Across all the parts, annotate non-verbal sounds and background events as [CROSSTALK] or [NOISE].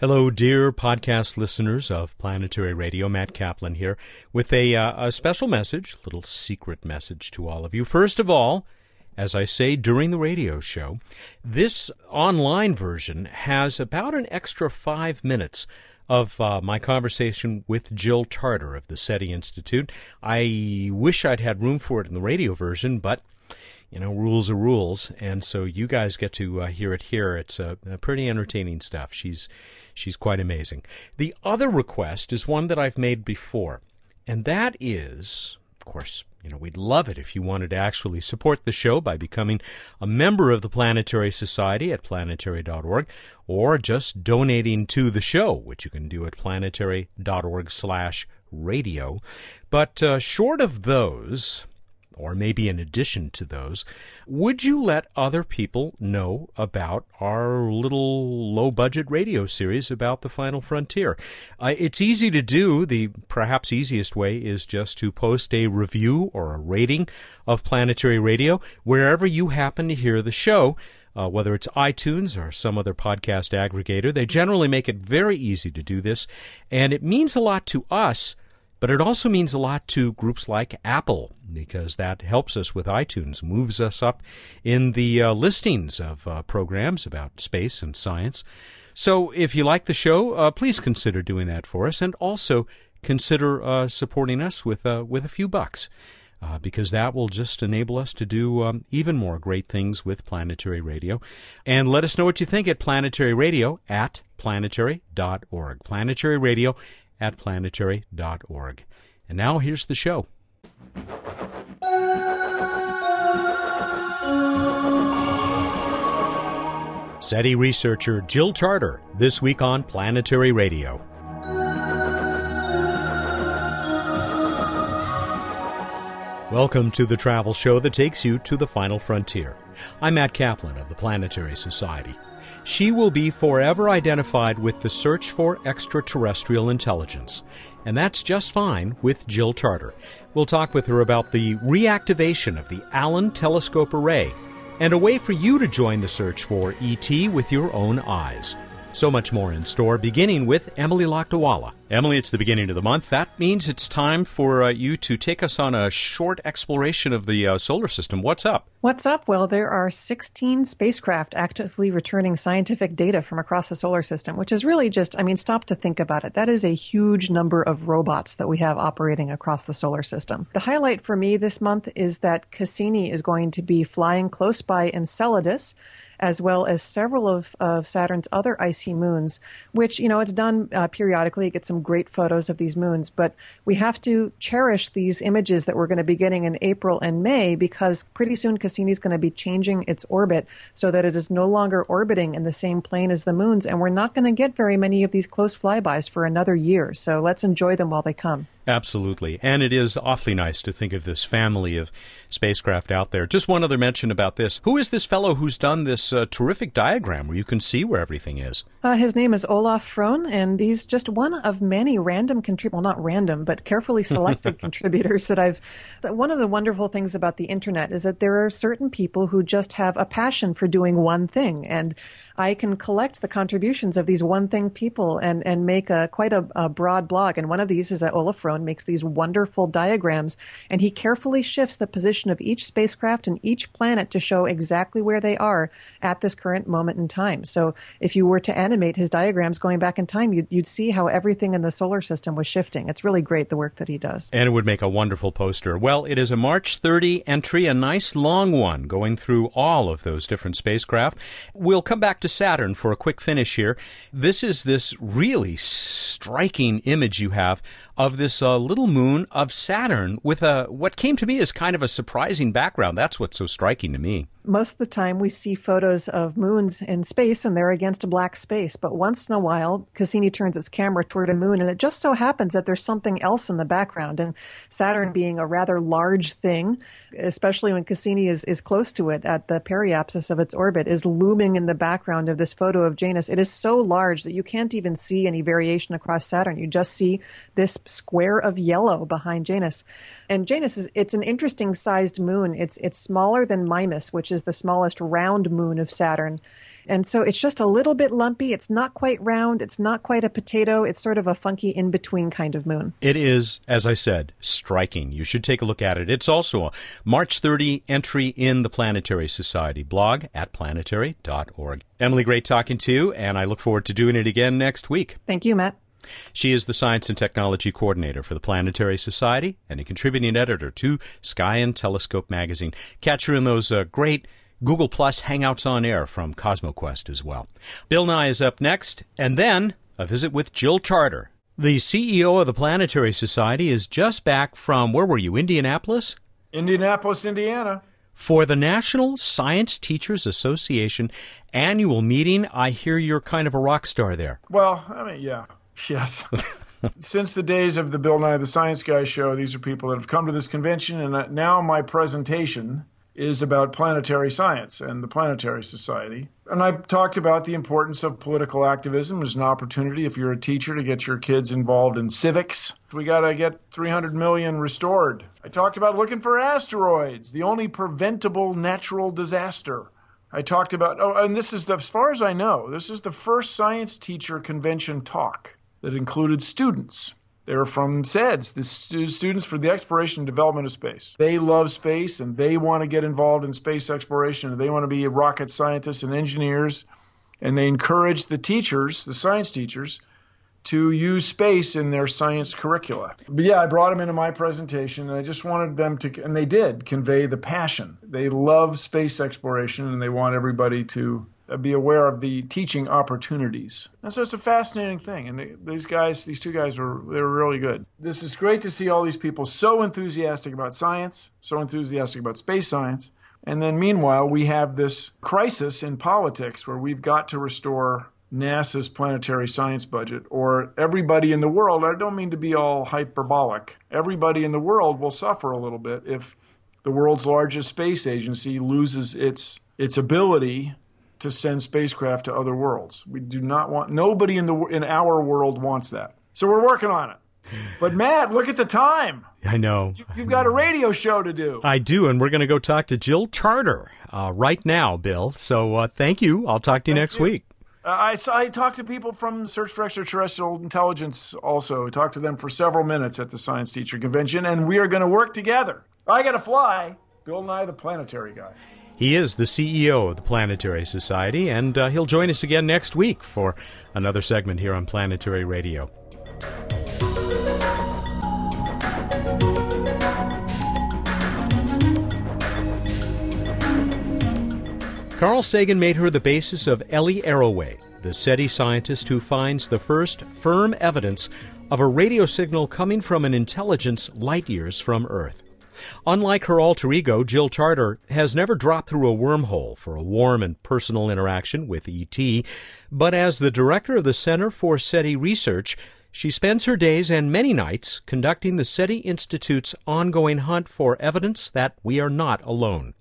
Hello, dear podcast listeners of Planetary Radio. Matt Kaplan here with a, uh, a special message, a little secret message to all of you. First of all, as I say during the radio show, this online version has about an extra five minutes of uh, my conversation with Jill Tarter of the SETI Institute. I wish I'd had room for it in the radio version, but you know, rules are rules, and so you guys get to uh, hear it here. It's uh, pretty entertaining stuff. She's she's quite amazing. The other request is one that I've made before, and that is, of course, you know, we'd love it if you wanted to actually support the show by becoming a member of the Planetary Society at planetary.org, or just donating to the show, which you can do at planetary.org/radio. But uh, short of those or maybe in addition to those, would you let other people know about our little low budget radio series about the final frontier? Uh, it's easy to do. The perhaps easiest way is just to post a review or a rating of Planetary Radio wherever you happen to hear the show. Uh, whether it's iTunes or some other podcast aggregator, they generally make it very easy to do this, and it means a lot to us but it also means a lot to groups like Apple because that helps us with iTunes, moves us up in the uh, listings of uh, programs about space and science. So if you like the show, uh, please consider doing that for us and also consider uh, supporting us with, uh, with a few bucks. Uh, because that will just enable us to do um, even more great things with Planetary Radio. And let us know what you think at Planetary Radio at planetary.org. Planetary Radio at planetary.org. And now here's the show. SETI researcher Jill Tarter, this week on Planetary Radio. Welcome to the travel show that takes you to the final frontier. I'm Matt Kaplan of the Planetary Society she will be forever identified with the search for extraterrestrial intelligence. And that's just fine with Jill Tarter. We'll talk with her about the reactivation of the Allen Telescope Array and a way for you to join the search for ET with your own eyes. So much more in store, beginning with Emily Lakdawalla. Emily, it's the beginning of the month. That means it's time for uh, you to take us on a short exploration of the uh, solar system. What's up? What's up? Well, there are 16 spacecraft actively returning scientific data from across the solar system, which is really just, I mean, stop to think about it. That is a huge number of robots that we have operating across the solar system. The highlight for me this month is that Cassini is going to be flying close by Enceladus as well as several of, of Saturn's other icy moons, which, you know, it's done uh, periodically. It gets some great photos of these moons, but we have to cherish these images that we're going to be getting in April and May because pretty soon Cassini is going to be changing its orbit so that it is no longer orbiting in the same plane as the moons, and we're not going to get very many of these close flybys for another year. So let's enjoy them while they come. Absolutely. And it is awfully nice to think of this family of spacecraft out there. Just one other mention about this. Who is this fellow who's done this uh, terrific diagram where you can see where everything is? Uh, his name is Olaf Frohn, and he's just one of many random contributors, well, not random, but carefully selected [LAUGHS] contributors that I've. That one of the wonderful things about the internet is that there are certain people who just have a passion for doing one thing. And I can collect the contributions of these one thing people and, and make a quite a, a broad blog. And one of these is that Olaf Frohn makes these wonderful diagrams and he carefully shifts the position of each spacecraft and each planet to show exactly where they are at this current moment in time. So if you were to animate his diagrams going back in time, you'd, you'd see how everything in the solar system was shifting. It's really great the work that he does. And it would make a wonderful poster. Well, it is a March 30 entry, a nice long one going through all of those different spacecraft. We'll come back to to Saturn for a quick finish here. This is this really striking image you have of this uh, little moon of Saturn with a what came to me as kind of a surprising background. That's what's so striking to me. Most of the time, we see photos of moons in space and they're against a black space. But once in a while, Cassini turns its camera toward a moon, and it just so happens that there's something else in the background. And Saturn being a rather large thing, especially when Cassini is, is close to it at the periapsis of its orbit, is looming in the background of this photo of Janus. It is so large that you can't even see any variation across Saturn. You just see this square of yellow behind Janus. And Janus is it's an interesting sized moon. It's it's smaller than Mimas, which is the smallest round moon of Saturn. And so it's just a little bit lumpy. It's not quite round. It's not quite a potato. It's sort of a funky in between kind of moon. It is, as I said, striking. You should take a look at it. It's also a March 30 entry in the Planetary Society blog at planetary.org. Emily, great talking to you, and I look forward to doing it again next week. Thank you, Matt. She is the Science and Technology Coordinator for the Planetary Society and a contributing editor to Sky and Telescope magazine. Catch her in those uh, great Google Plus Hangouts on Air from CosmoQuest as well. Bill Nye is up next, and then a visit with Jill Tarter. The CEO of the Planetary Society is just back from, where were you, Indianapolis? Indianapolis, Indiana. For the National Science Teachers Association annual meeting, I hear you're kind of a rock star there. Well, I mean, yeah, yes. [LAUGHS] Since the days of the Bill Nye the Science Guy show, these are people that have come to this convention, and uh, now my presentation is about planetary science and the Planetary Society. And I talked about the importance of political activism as an opportunity if you're a teacher to get your kids involved in civics. We got to get 300 million restored. I talked about looking for asteroids, the only preventable natural disaster. I talked about, oh, and this is, the, as far as I know, this is the first science teacher convention talk that included students. They were from SEDS, the Students for the Exploration and Development of Space. They love space and they want to get involved in space exploration and they want to be rocket scientists and engineers. And they encourage the teachers, the science teachers, to use space in their science curricula. But yeah, I brought them into my presentation and I just wanted them to, and they did, convey the passion. They love space exploration and they want everybody to uh, be aware of the teaching opportunities. And so it's a fascinating thing. And they, these guys, these two guys, were they were really good. This is great to see all these people so enthusiastic about science, so enthusiastic about space science. And then meanwhile, we have this crisis in politics where we've got to restore NASA's planetary science budget, or everybody in the world, I don't mean to be all hyperbolic, everybody in the world will suffer a little bit if the world's largest space agency loses its its ability to send spacecraft to other worlds. We do not want nobody in the in our world wants that. So we're working on it. But Matt, look at the time. I know. You, have got a radio show to do. I do, and we're going to go talk to Jill Tarter uh, right now, Bill. So uh, thank you. I'll talk to you thank next you. week. Uh, I, I talked to people from Search for Extraterrestrial Intelligence also. I talked to them for several minutes at the Science Teacher Convention, and we are going to work together. I got to fly. Bill Nye, the planetary guy. He is the CEO of the Planetary Society, and uh, he'll join us again next week for another segment here on Planetary Radio. Carl Sagan made her the basis of Ellie Arroway, the SETI scientist who finds the first firm evidence of a radio signal coming from an intelligence light years from Earth. Unlike her alter ego, Jill Tarter has never dropped through a wormhole for a warm and personal interaction with ET, but as the director of the Center for SETI Research, she spends her days and many nights conducting the SETI Institute's ongoing hunt for evidence that we are not alone.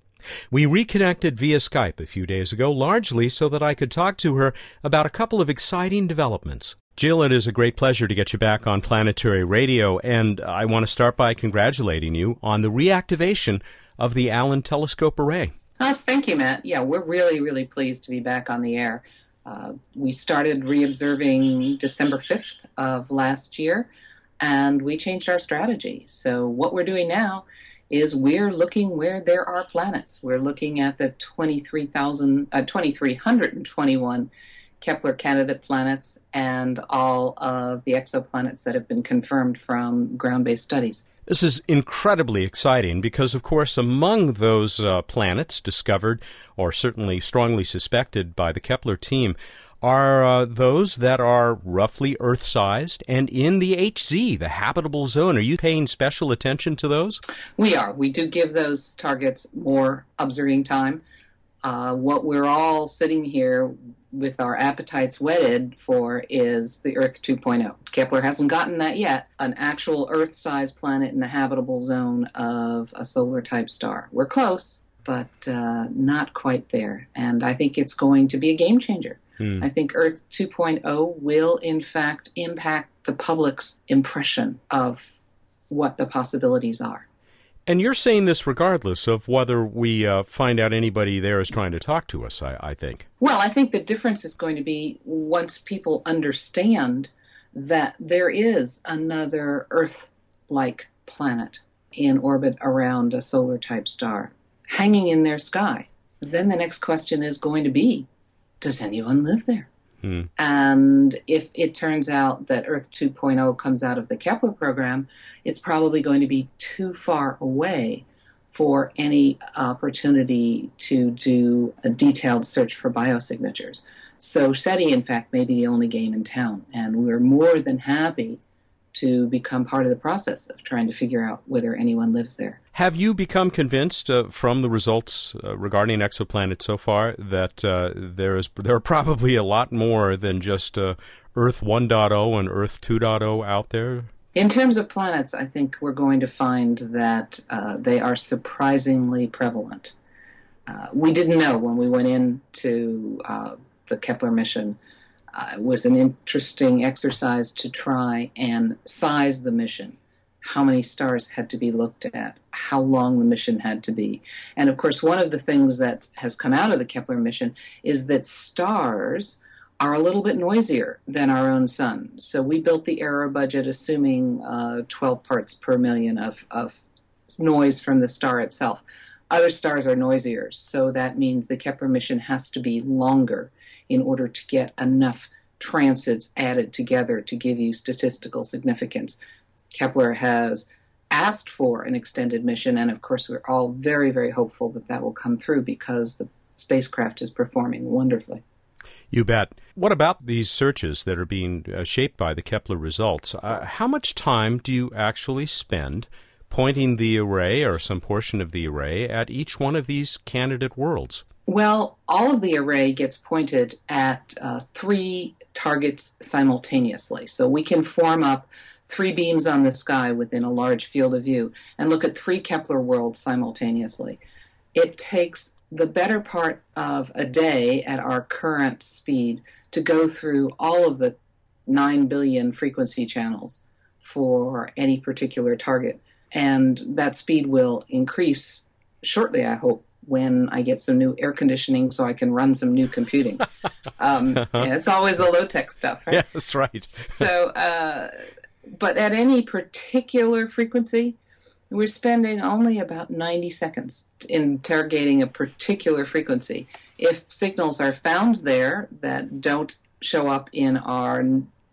We reconnected via Skype a few days ago, largely so that I could talk to her about a couple of exciting developments. Jill, it is a great pleasure to get you back on Planetary Radio, and I want to start by congratulating you on the reactivation of the Allen Telescope Array. Oh, thank you, Matt. Yeah, we're really, really pleased to be back on the air. Uh, we started reobserving December 5th of last year, and we changed our strategy. So, what we're doing now is we're looking where there are planets. We're looking at the 23,000, uh, 2,321 Kepler candidate planets and all of the exoplanets that have been confirmed from ground based studies. This is incredibly exciting because, of course, among those uh, planets discovered, or certainly strongly suspected by the Kepler team, are uh, those that are roughly Earth sized and in the HZ, the habitable zone. Are you paying special attention to those? We are. We do give those targets more observing time. Uh, what we're all sitting here with our appetites whetted for is the Earth 2.0. Kepler hasn't gotten that yet, an actual Earth sized planet in the habitable zone of a solar type star. We're close, but uh, not quite there. And I think it's going to be a game changer. Hmm. I think Earth 2.0 will, in fact, impact the public's impression of what the possibilities are. And you're saying this regardless of whether we uh, find out anybody there is trying to talk to us, I, I think. Well, I think the difference is going to be once people understand that there is another Earth like planet in orbit around a solar type star hanging in their sky. Then the next question is going to be Does anyone live there? Hmm. And if it turns out that Earth 2.0 comes out of the Kepler program, it's probably going to be too far away for any opportunity to do a detailed search for biosignatures. So SETI, in fact, may be the only game in town, and we're more than happy to become part of the process of trying to figure out whether anyone lives there. Have you become convinced uh, from the results uh, regarding exoplanets so far that uh, there is there are probably a lot more than just uh, Earth 1.0 and Earth 2.0 out there? In terms of planets, I think we're going to find that uh, they are surprisingly prevalent. Uh, we didn't know when we went into the Kepler mission it was an interesting exercise to try and size the mission. How many stars had to be looked at, how long the mission had to be. And of course, one of the things that has come out of the Kepler mission is that stars are a little bit noisier than our own sun. So we built the error budget assuming uh, 12 parts per million of, of noise from the star itself. Other stars are noisier, so that means the Kepler mission has to be longer in order to get enough transits added together to give you statistical significance. Kepler has asked for an extended mission, and of course, we're all very, very hopeful that that will come through because the spacecraft is performing wonderfully. You bet. What about these searches that are being uh, shaped by the Kepler results? Uh, how much time do you actually spend pointing the array or some portion of the array at each one of these candidate worlds? Well, all of the array gets pointed at uh, three targets simultaneously. So we can form up three beams on the sky within a large field of view and look at three Kepler worlds simultaneously. It takes the better part of a day at our current speed to go through all of the 9 billion frequency channels for any particular target. And that speed will increase shortly, I hope, when I get some new air conditioning so I can run some new computing. [LAUGHS] Um, it's always the low tech stuff, right? Yeah, that's right. so, uh, but at any particular frequency, we're spending only about 90 seconds interrogating a particular frequency. If signals are found there that don't show up in our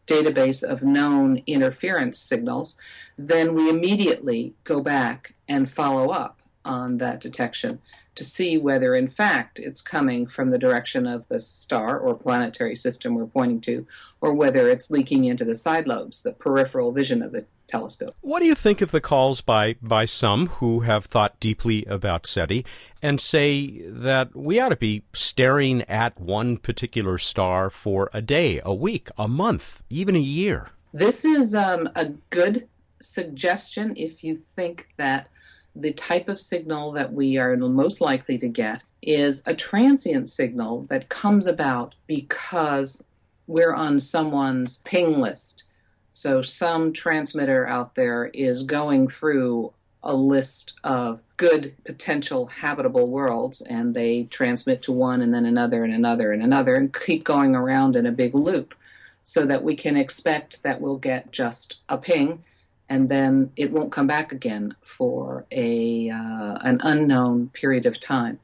database of known interference signals, then we immediately go back and follow up on that detection to see whether, in fact, it's coming from the direction of the star or planetary system we're pointing to, or whether it's leaking into the side lobes, the peripheral vision of the telescope. What do you think of the calls by, by some who have thought deeply about SETI and say that we ought to be staring at one particular star for a day, a week, a month, even a year? This is um, a good suggestion if you think that the type of signal that we are most likely to get is a transient signal that comes about because we're on someone's ping list. So some transmitter out there is going through a list of good potential habitable worlds and they transmit to one and then another and another and another and keep going around in a big loop so that we can expect that we'll get just a ping and then it won't come back again for a uh, an unknown period of time.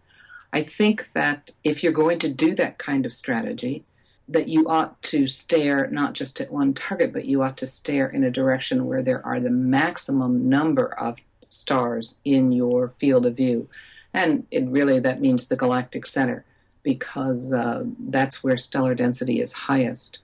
I think that if you're going to do that kind of strategy, that you ought to stare not just at one target, but you ought to stare in a direction where there are the maximum number of stars in your field of view. And it really that means the galactic center, because uh, that's where stellar density is highest.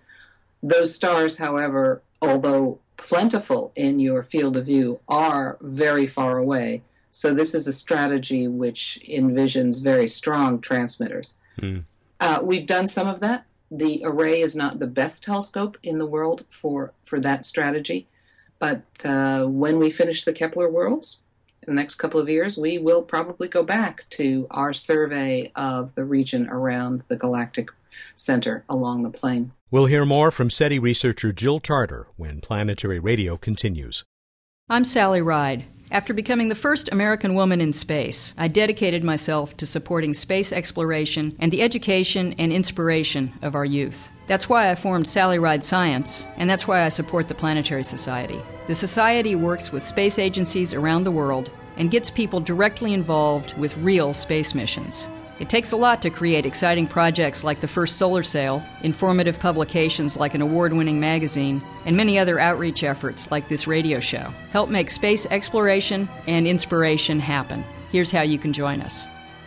Those stars, however, although plentiful in your field of view are very far away. So this is a strategy which envisions very strong transmitters. Mm. Uh, we've done some of that. The array is not the best telescope in the world for for that strategy, but uh, when we finish the Kepler worlds in the next couple of years, we will probably go back to our survey of the region around the galactic center along the plane. We'll hear more from SETI researcher Jill Tarter when Planetary Radio continues. I'm Sally Ride. After becoming the first American woman in space, I dedicated myself to supporting space exploration and the education and inspiration of our youth. That's why I formed Sally Ride Science, and that's why I support the Planetary Society. The Society works with space agencies around the world and gets people directly involved with real space missions. It takes a lot to create exciting projects like the first solar sail, informative publications like an award winning magazine, and many other outreach efforts like this radio show. Help make space exploration and inspiration happen. Here's how you can join us.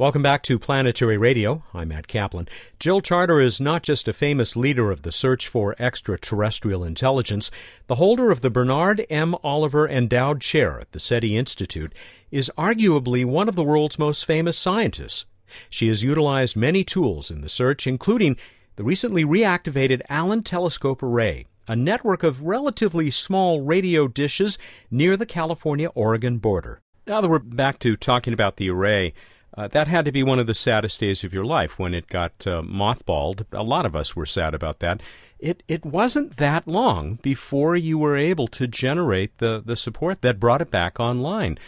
Welcome back to Planetary Radio. I'm Matt Kaplan. Jill Tarter is not just a famous leader of the search for extraterrestrial intelligence, the holder of the Bernard M. Oliver Endowed Chair at the SETI Institute is arguably one of the world's most famous scientists. She has utilized many tools in the search, including the recently reactivated Allen Telescope Array, a network of relatively small radio dishes near the California Oregon border. Now that we're back to talking about the array, uh, that had to be one of the saddest days of your life when it got uh, mothballed. A lot of us were sad about that. It it wasn't that long before you were able to generate the, the support that brought it back online.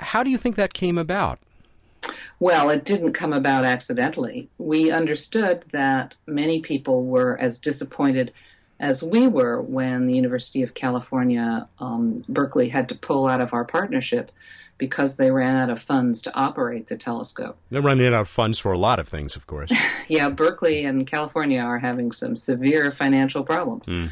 How do you think that came about? Well, it didn't come about accidentally. We understood that many people were as disappointed as we were when the University of California, um, Berkeley had to pull out of our partnership because they ran out of funds to operate the telescope. They're running out of funds for a lot of things, of course. [LAUGHS] yeah, Berkeley and California are having some severe financial problems. Mm.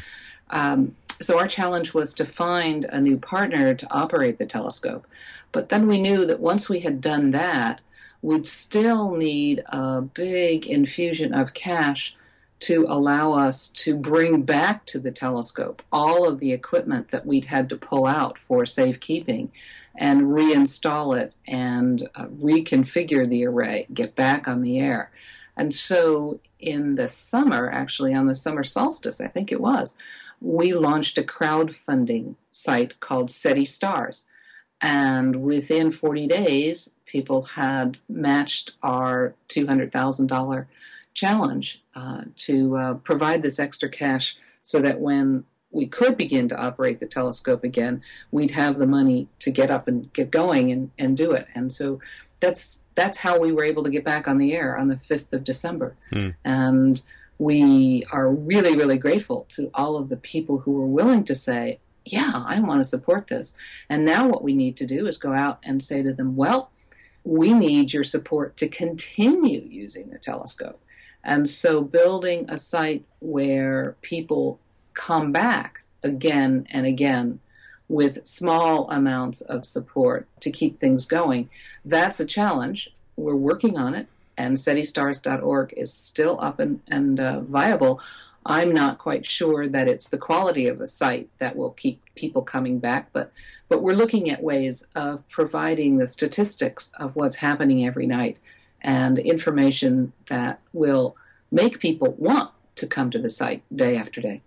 Um, so our challenge was to find a new partner to operate the telescope. But then we knew that once we had done that, we'd still need a big infusion of cash to allow us to bring back to the telescope all of the equipment that we'd had to pull out for safekeeping and reinstall it and uh, reconfigure the array, get back on the air. And so in the summer, actually on the summer solstice, I think it was, we launched a crowdfunding site called SETI Stars. And within 40 days, people had matched our $200,000 challenge uh, to uh, provide this extra cash so that when we could begin to operate the telescope again, we'd have the money to get up and get going and, and do it. And so that's that's how we were able to get back on the air on the 5th of December. Mm. And we are really, really grateful to all of the people who were willing to say, yeah, I want to support this. And now what we need to do is go out and say to them, well, we need your support to continue using the telescope. And so building a site where people come back again and again with small amounts of support to keep things going. That's a challenge. We're working on it, and SETIstars.org is still up and, and uh, viable. I'm not quite sure that it's the quality of a site that will keep people coming back, but but we're looking at ways of providing the statistics of what's happening every night and information that will make people want to come to the site day after day.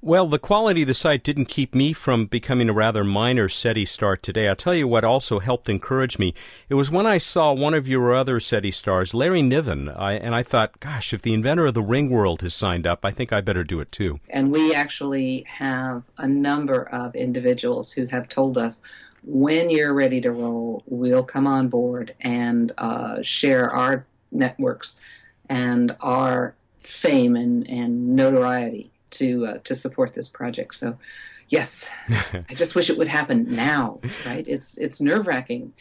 Well, the quality of the site didn't keep me from becoming a rather minor SETI star today. I'll tell you what also helped encourage me. It was when I saw one of your other SETI stars, Larry Niven, I, and I thought, gosh, if the inventor of the ring world has signed up, I think I better do it too. And we actually have a number of individuals who have told us when you're ready to roll, we'll come on board and uh, share our networks and our fame and, and notoriety to uh, to support this project. So, yes, [LAUGHS] I just wish it would happen now. Right? It's it's nerve wracking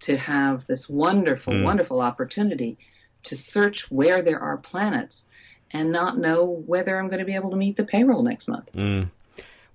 to have this wonderful, mm. wonderful opportunity to search where there are planets and not know whether I'm going to be able to meet the payroll next month. Mm.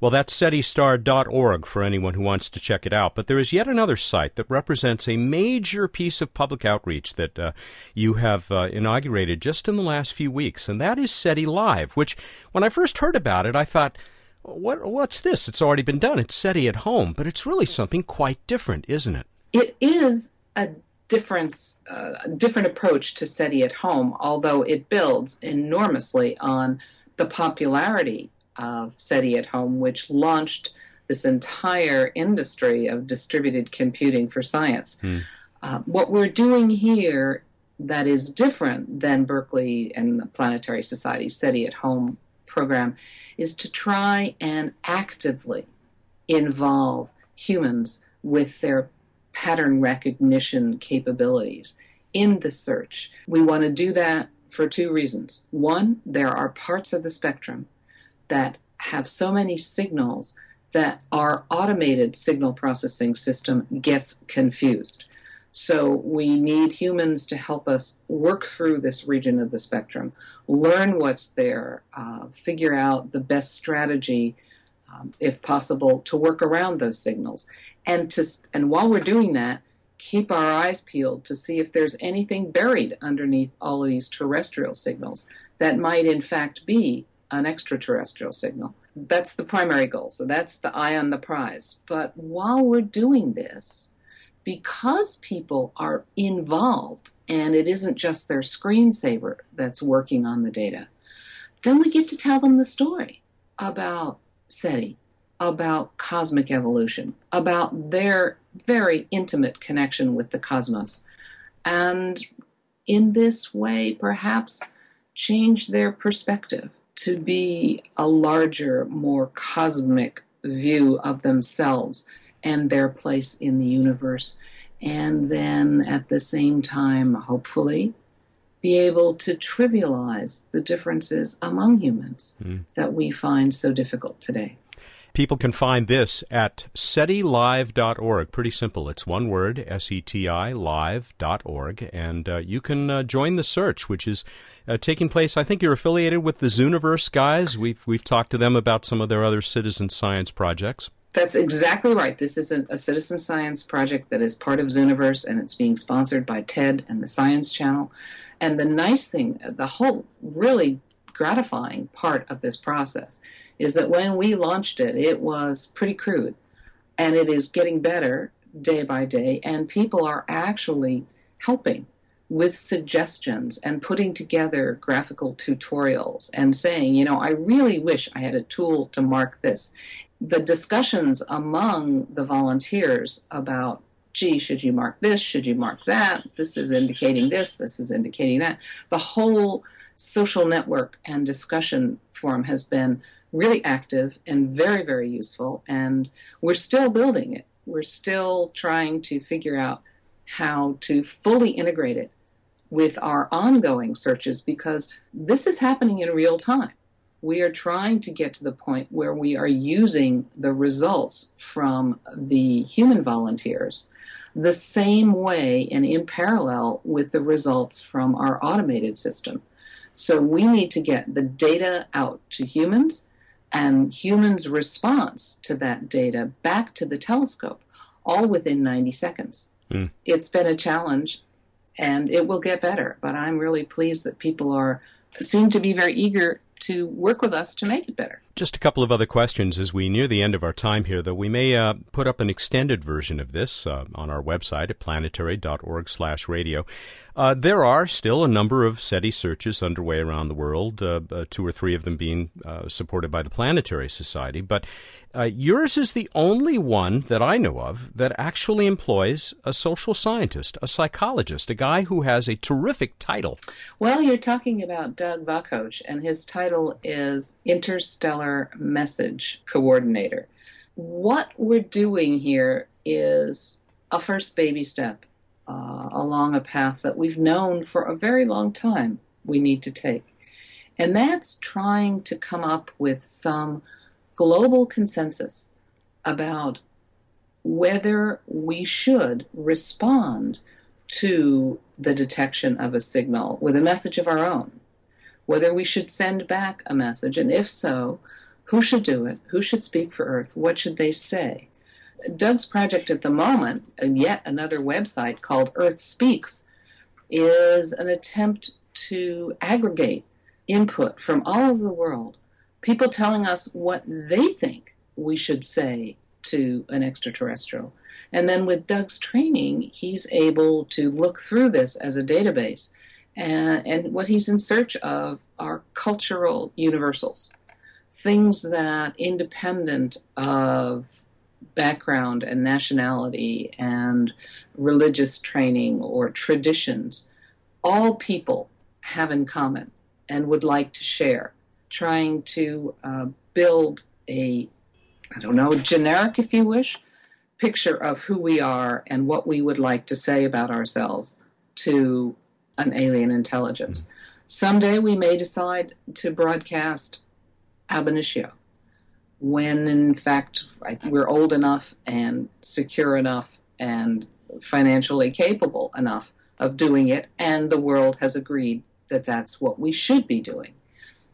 Well, that's SETIstar.org for anyone who wants to check it out. But there is yet another site that represents a major piece of public outreach that uh, you have uh, inaugurated just in the last few weeks, and that is SETI Live, which, when I first heard about it, I thought, what, what's this? It's already been done. It's SETI at home, but it's really something quite different, isn't it? It is a difference, uh, different approach to SETI at home, although it builds enormously on the popularity of SETI at home, which launched this entire industry of distributed computing for science. Uh, what we're doing here that is different than Berkeley and the Planetary Society SETI at Home program is to try and actively involve humans with their pattern recognition capabilities in the search. We want to do that for two reasons. One, there are parts of the spectrum that have so many signals that our automated signal processing system gets confused. So we need humans to help us work through this region of the spectrum, learn what's there, uh, figure out the best strategy, um, if possible, to work around those signals, and to and while we're doing that, keep our eyes peeled to see if there's anything buried underneath all of these terrestrial signals that might in fact be an extraterrestrial signal. That's the primary goal. So that's the eye on the prize. But while we're doing this, because people are involved and it isn't just their screensaver that's working on the data, then we get to tell them the story about SETI, about cosmic evolution, about their very intimate connection with the cosmos. And in this way, perhaps change their perspective to be a larger, more cosmic view of themselves and their place in the universe. And then at the same time, hopefully, be able to trivialize the differences among humans mm. that we find so difficult today. People can find this at setilive.org. Pretty simple. It's one word, S E T I, live.org. And uh, you can uh, join the search, which is uh, taking place. I think you're affiliated with the Zooniverse guys. We've, we've talked to them about some of their other citizen science projects. That's exactly right. This is a, a, citizen science project that is part of Zooniverse, and it's being sponsored by TED and the Science Channel. And the nice thing, the whole really gratifying part of this process is that when we launched it, it was pretty crude. And it is getting better day by day, and people are actually helping with suggestions and putting together graphical tutorials and saying, you know, I really wish I had a tool to mark this the discussions among the volunteers about gee, should you mark this? Should you mark that? This is indicating this, this is indicating that. The whole social network and discussion forum has been really active and very, very useful, and we're still building it. We're still trying to figure out how to fully integrate it with our ongoing searches because this is happening in real time we are trying to get to the point where we are using the results from the human volunteers the same way and in parallel with the results from our automated system. So we need to get the data out to humans and humans' response to that data back to the telescope, all within 90 seconds. Mm. It's been a challenge and it will get better, but I'm really pleased that people are seem to be very eager to work with us to make it better. Just a couple of other questions as we near the end of our time here, though. We may uh, put up an extended version of this uh, on our website at planetary.org/radio. Uh, there are still a number of SETI searches underway around the world, uh, uh, two or three of them being uh, supported by the Planetary Society. But yours is the only one that I know of that actually employs a social scientist, a psychologist, a guy who has a terrific title. Well, you're talking about Doug Vakoch, and his title is Interstellar Message Coordinator. What we're doing here is a first baby step uh, along a path that we've known for a very long time we need to take. And that's trying to come up with some global consensus about whether we should respond to the detection of a signal with a message of our own, whether we should send back a message, and if so, who should do it, who should speak for Earth, what should they say, Doug's project at the moment, and yet another website called Earth Speaks, is an attempt to aggregate input from all over the world, people telling us what they think we should say to an extraterrestrial. And then with Doug's training, he's able to look through this as a database. And, and what he's in search of are cultural universals, things that, independent of background and nationality and religious training or traditions, all people have in common and would like to share, trying to uh, build a, I don't know, generic, if you wish, picture of who we are and what we would like to say about ourselves to an alien intelligence. Someday we may decide to broadcast ab initio when, in fact, we're old enough and secure enough and financially capable enough of doing it, and the world has agreed that that's what we should be doing.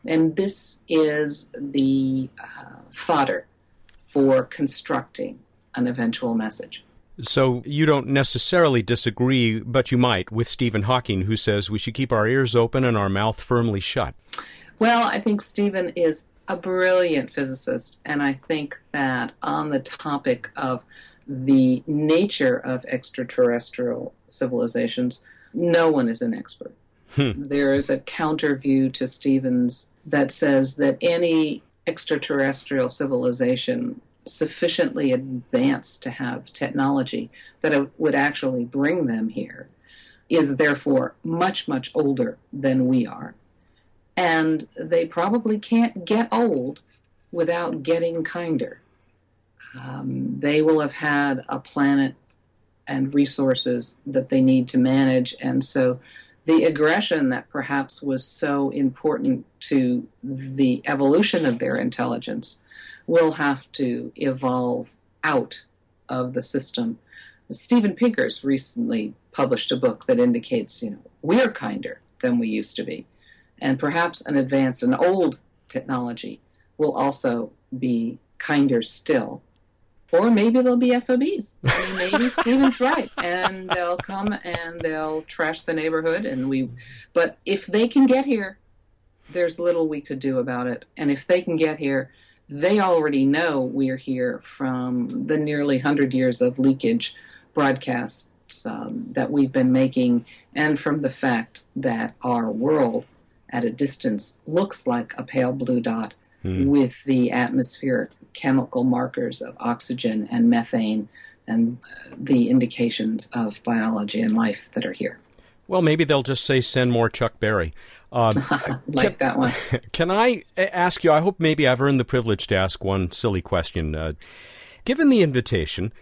And this is the uh, fodder for constructing an eventual message. So you don't necessarily disagree, but you might, with Stephen Hawking, who says we should keep our ears open and our mouth firmly shut. Well, I think Stephen is a brilliant physicist, and I think that on the topic of the nature of extraterrestrial civilizations, no one is an expert. Hmm. There is a counter view to Stephen's that says that any extraterrestrial civilization sufficiently advanced to have technology that would actually bring them here is therefore much, much older than we are. And they probably can't get old without getting kinder. Um, they will have had a planet and resources that they need to manage. And so the aggression that perhaps was so important to the evolution of their intelligence will have to evolve out of the system. Steven Pinker's recently published a book that indicates, you know, we're kinder than we used to be. And perhaps an advanced and old technology will also be kinder still. Or maybe they'll be SOBs. I mean, maybe [LAUGHS] Stephen's right, and they'll come and they'll trash the neighborhood. And we, but if they can get here, there's little we could do about it. And if they can get here, they already know we're here from the nearly 100 years of leakage broadcasts um, that we've been making, and from the fact that our world at a distance looks like a pale blue dot hmm. with the atmospheric chemical markers of oxygen and methane and uh, the indications of biology and life that are here. Well, maybe they'll just say send more Chuck Berry. Um, [LAUGHS] like can, that one. [LAUGHS] Can I ask you? I hope maybe I've earned the privilege to ask one silly question. Uh, given the invitation,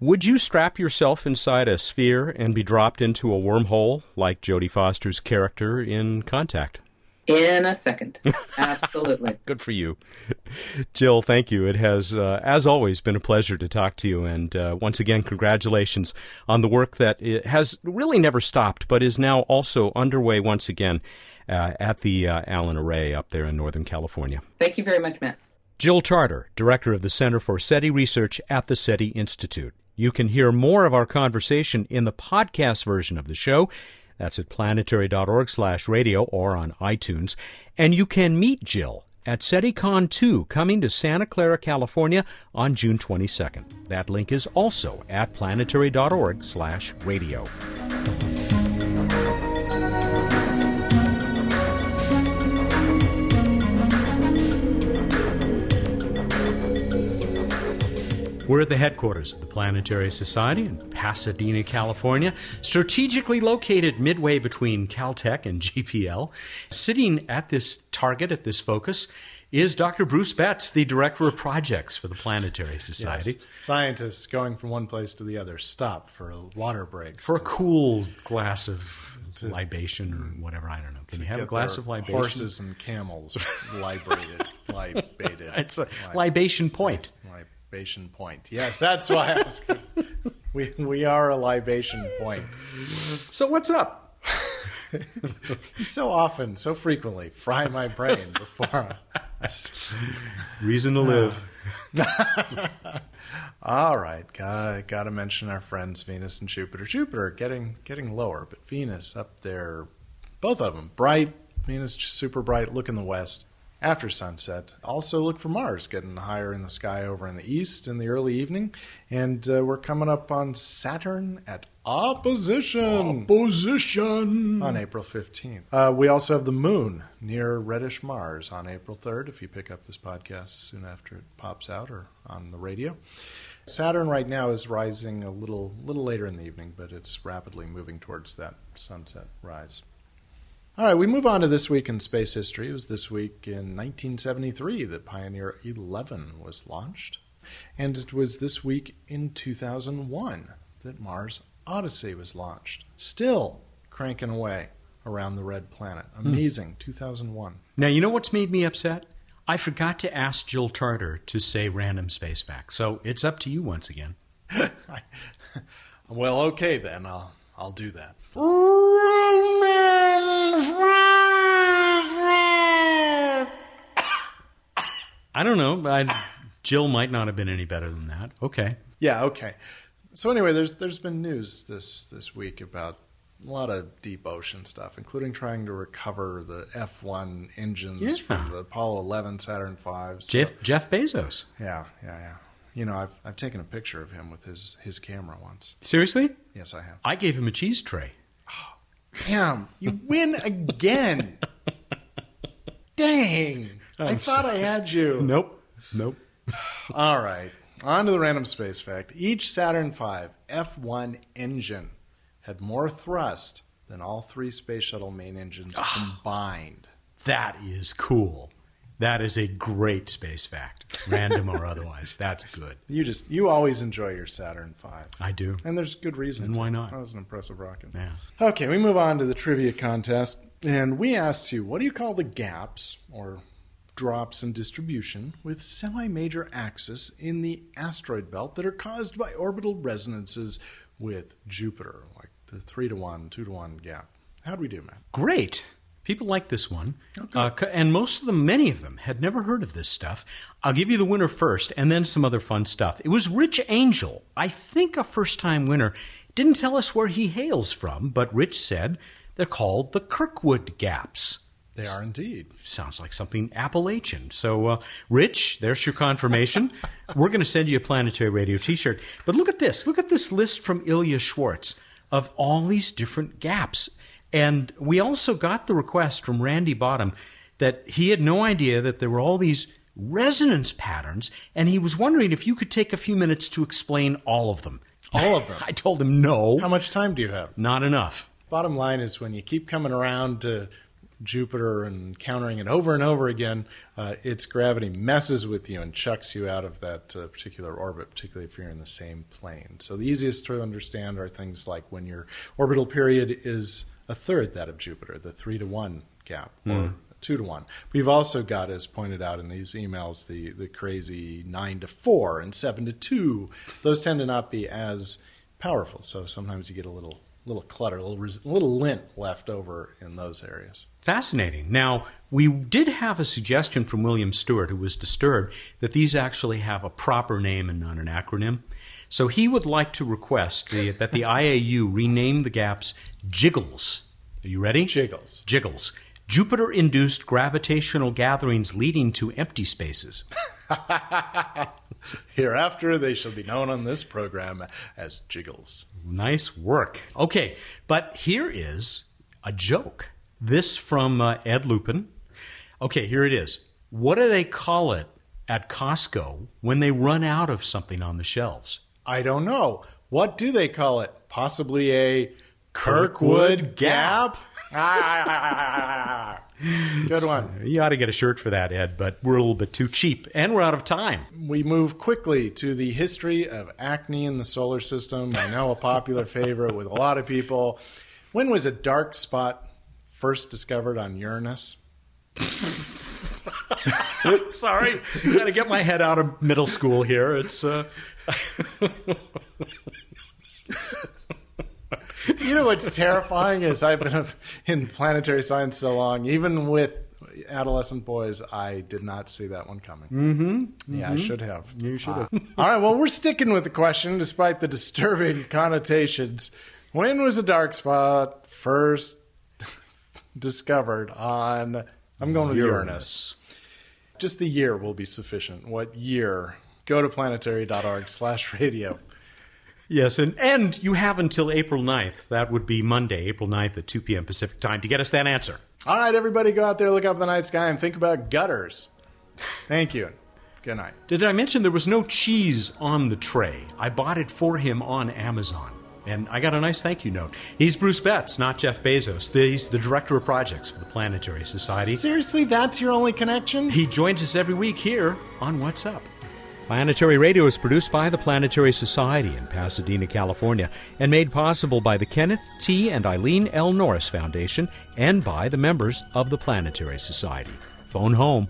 would you strap yourself inside a sphere and be dropped into a wormhole like Jodie Foster's character in Contact? In a second. [LAUGHS] Absolutely. Good for you. Jill, thank you. It has, uh, as always, been a pleasure to talk to you. And uh, once again, congratulations on the work that has really never stopped, but is now also underway once again uh, at the uh, Allen Array up there in Northern California. Thank you very much, Matt. Jill Tarter, Director of the Center for SETI Research at the SETI Institute. You can hear more of our conversation in the podcast version of the show. That's at planetary.org slash radio or on iTunes. And you can meet Jill at SETICON 2 coming to Santa Clara, California on June 22nd. That link is also at planetary.org slash radio. We're at the headquarters of the Planetary Society in Pasadena, California, strategically located midway between Caltech and [LAUGHS] JPL. Sitting at this target, at this focus, is Dr. Bruce Betts, the Director of Projects for the Planetary Society. Yes. Scientists going from one place to the other stop for water breaks. For a cool glass of to, libation or whatever. I don't know. Can you have a glass of libation? Horses and camels [LAUGHS] libated. libated. [LAUGHS] It's a libation point libation point. Yes, that's why I was. we we are a libation point. So what's up? so often, so frequently fry my brain before. I... Reason to live. [LAUGHS] All right, got got to mention our friends Venus and Jupiter. Jupiter getting getting lower, but Venus up there, both of them bright. Venus super bright. Look in the west after sunset. Also, look for Mars getting higher in the sky over in the east in the early evening. And uh, we're coming up on Saturn at opposition Position. on April 15th. Uh, we also have the moon near reddish Mars on April 3rd, if you pick up this podcast soon after it pops out or on the radio. Saturn right now is rising a little little later in the evening, but it's rapidly moving towards that sunset rise. All right, we move on to this week in space history. It was this week in 1973 that Pioneer 11 was launched, and it was this week in 2001 that Mars Odyssey was launched. Still cranking away around the red planet. Hmm. Amazing, 2001. Now, you know what's made me upset? I forgot to ask Jill Tarter to say random space facts. So it's up to you once again. [LAUGHS] Well, okay then. I'll I'll do that. [LAUGHS] I don't know. I, Jill might not have been any better than that. Okay. Yeah, okay. So anyway, there's there's been news this this week about a lot of deep ocean stuff, including trying to recover the F1 engines Yeah. from the Apollo 11 Saturn V. So- Jeff, Jeff Bezos. Yeah, yeah, yeah. You know, I've I've taken a picture of him with his his camera once. Seriously? Yes, I have. I gave him a cheese tray. Damn, you win again. Dang. I I'm thought I had you. Nope. Nope. [SIGHS] All right. On to the random space fact. Each Saturn V F1 engine had more thrust than all three space shuttle main engines ah. combined. That is cool. That is a great space fact, random or [LAUGHS] otherwise. That's good. You just you always enjoy your Saturn V. I do. And there's good reason. And why not? That was an impressive rocket. Yeah. Okay, we move on to the trivia contest. And we asked you, what do you call the gaps or drops in distribution with semi major axis in the asteroid belt that are caused by orbital resonances with Jupiter, like the 3 to 1, 2 to 1 gap? How'd we do, Matt? Great. People like this one. Okay. Uh, and most of them, many of them, had never heard of this stuff. I'll give you the winner first and then some other fun stuff. It was Rich Angel, I think a first time winner. Didn't tell us where he hails from, but Rich said they're called the Kirkwood Gaps. They are indeed. Sounds like something Appalachian. So, uh, Rich, there's your confirmation. [LAUGHS] We're going to send you a Planetary Radio t shirt. But look at this. Look at this list from Ilya Schwartz of all these different gaps. And we also got the request from Randy Bottom that he had no idea that there were all these resonance patterns, and he was wondering if you could take a few minutes to explain all of them. All of them. [LAUGHS] I told him no, How much time do you have? not enough. Bottom line is when you keep coming around to Jupiter and encountering it over and over again, uh, its gravity messes with you and chucks you out of that uh, particular orbit, particularly if you're in the same plane. So the easiest to understand are things like when your orbital period is a third that of Jupiter, the three to one gap, or hmm. two to one. We've also got, as pointed out in these emails, the the crazy nine to four and seven to two. Those tend to not be as powerful, so sometimes you get a little little clutter, a little res- little lint left over in those areas. Fascinating. Now, we did have a suggestion from William Stewart, who was disturbed that these actually have a proper name and not an acronym. So he would like to request the, that the IAU rename the gaps Jiggles. Are you ready? Jiggles. Jiggles. Jupiter induced gravitational gatherings leading to empty spaces. [LAUGHS] Hereafter, they shall be known on this program as jiggles. Nice work. Okay, but here is a joke. This from uh, Ed Lupin. Okay, here it is. What do they call it at Costco when they run out of something on the shelves? I don't know. What do they call it? Possibly a Kirkwood Gap? [LAUGHS] Good one. You ought to get a shirt for that, Ed, but we're a little bit too cheap and we're out of time. We move quickly to the history of acne in the solar system. I know a popular favorite with a lot of people. When was a dark spot first discovered on Uranus? [LAUGHS] Sorry, got to get my head out of middle school here. It's uh, [LAUGHS] You know what's terrifying is I've been in planetary science so long, even with adolescent boys, I did not see that one coming. Mm-hmm. Yeah, I should have. You should have. Ah. [LAUGHS] all right, well, we're sticking with the question despite the disturbing [LAUGHS] connotations. When was a dark spot first [LAUGHS] discovered on, I'm going with Uranus. Just the year will be sufficient. What year? Go to planetary.org slash radio. Yes, and, and you have until April 9th. That would be Monday, April 9th at 2 p.m. Pacific time to get us that answer. All right, everybody go out there, look up the night sky, and think about gutters. Thank you. Good night. Did I mention there was no cheese on the tray? I bought it for him on Amazon. And I got a nice thank you note. He's Bruce Betts, not Jeff Bezos. He's the director of projects for the Planetary Society. Seriously, that's your only connection? He joins us every week here on What's Up. Planetary Radio is produced by the Planetary Society in Pasadena, California, and made possible by the Kenneth T. and Eileen L. Norris Foundation and by the members of the Planetary Society. Phone home.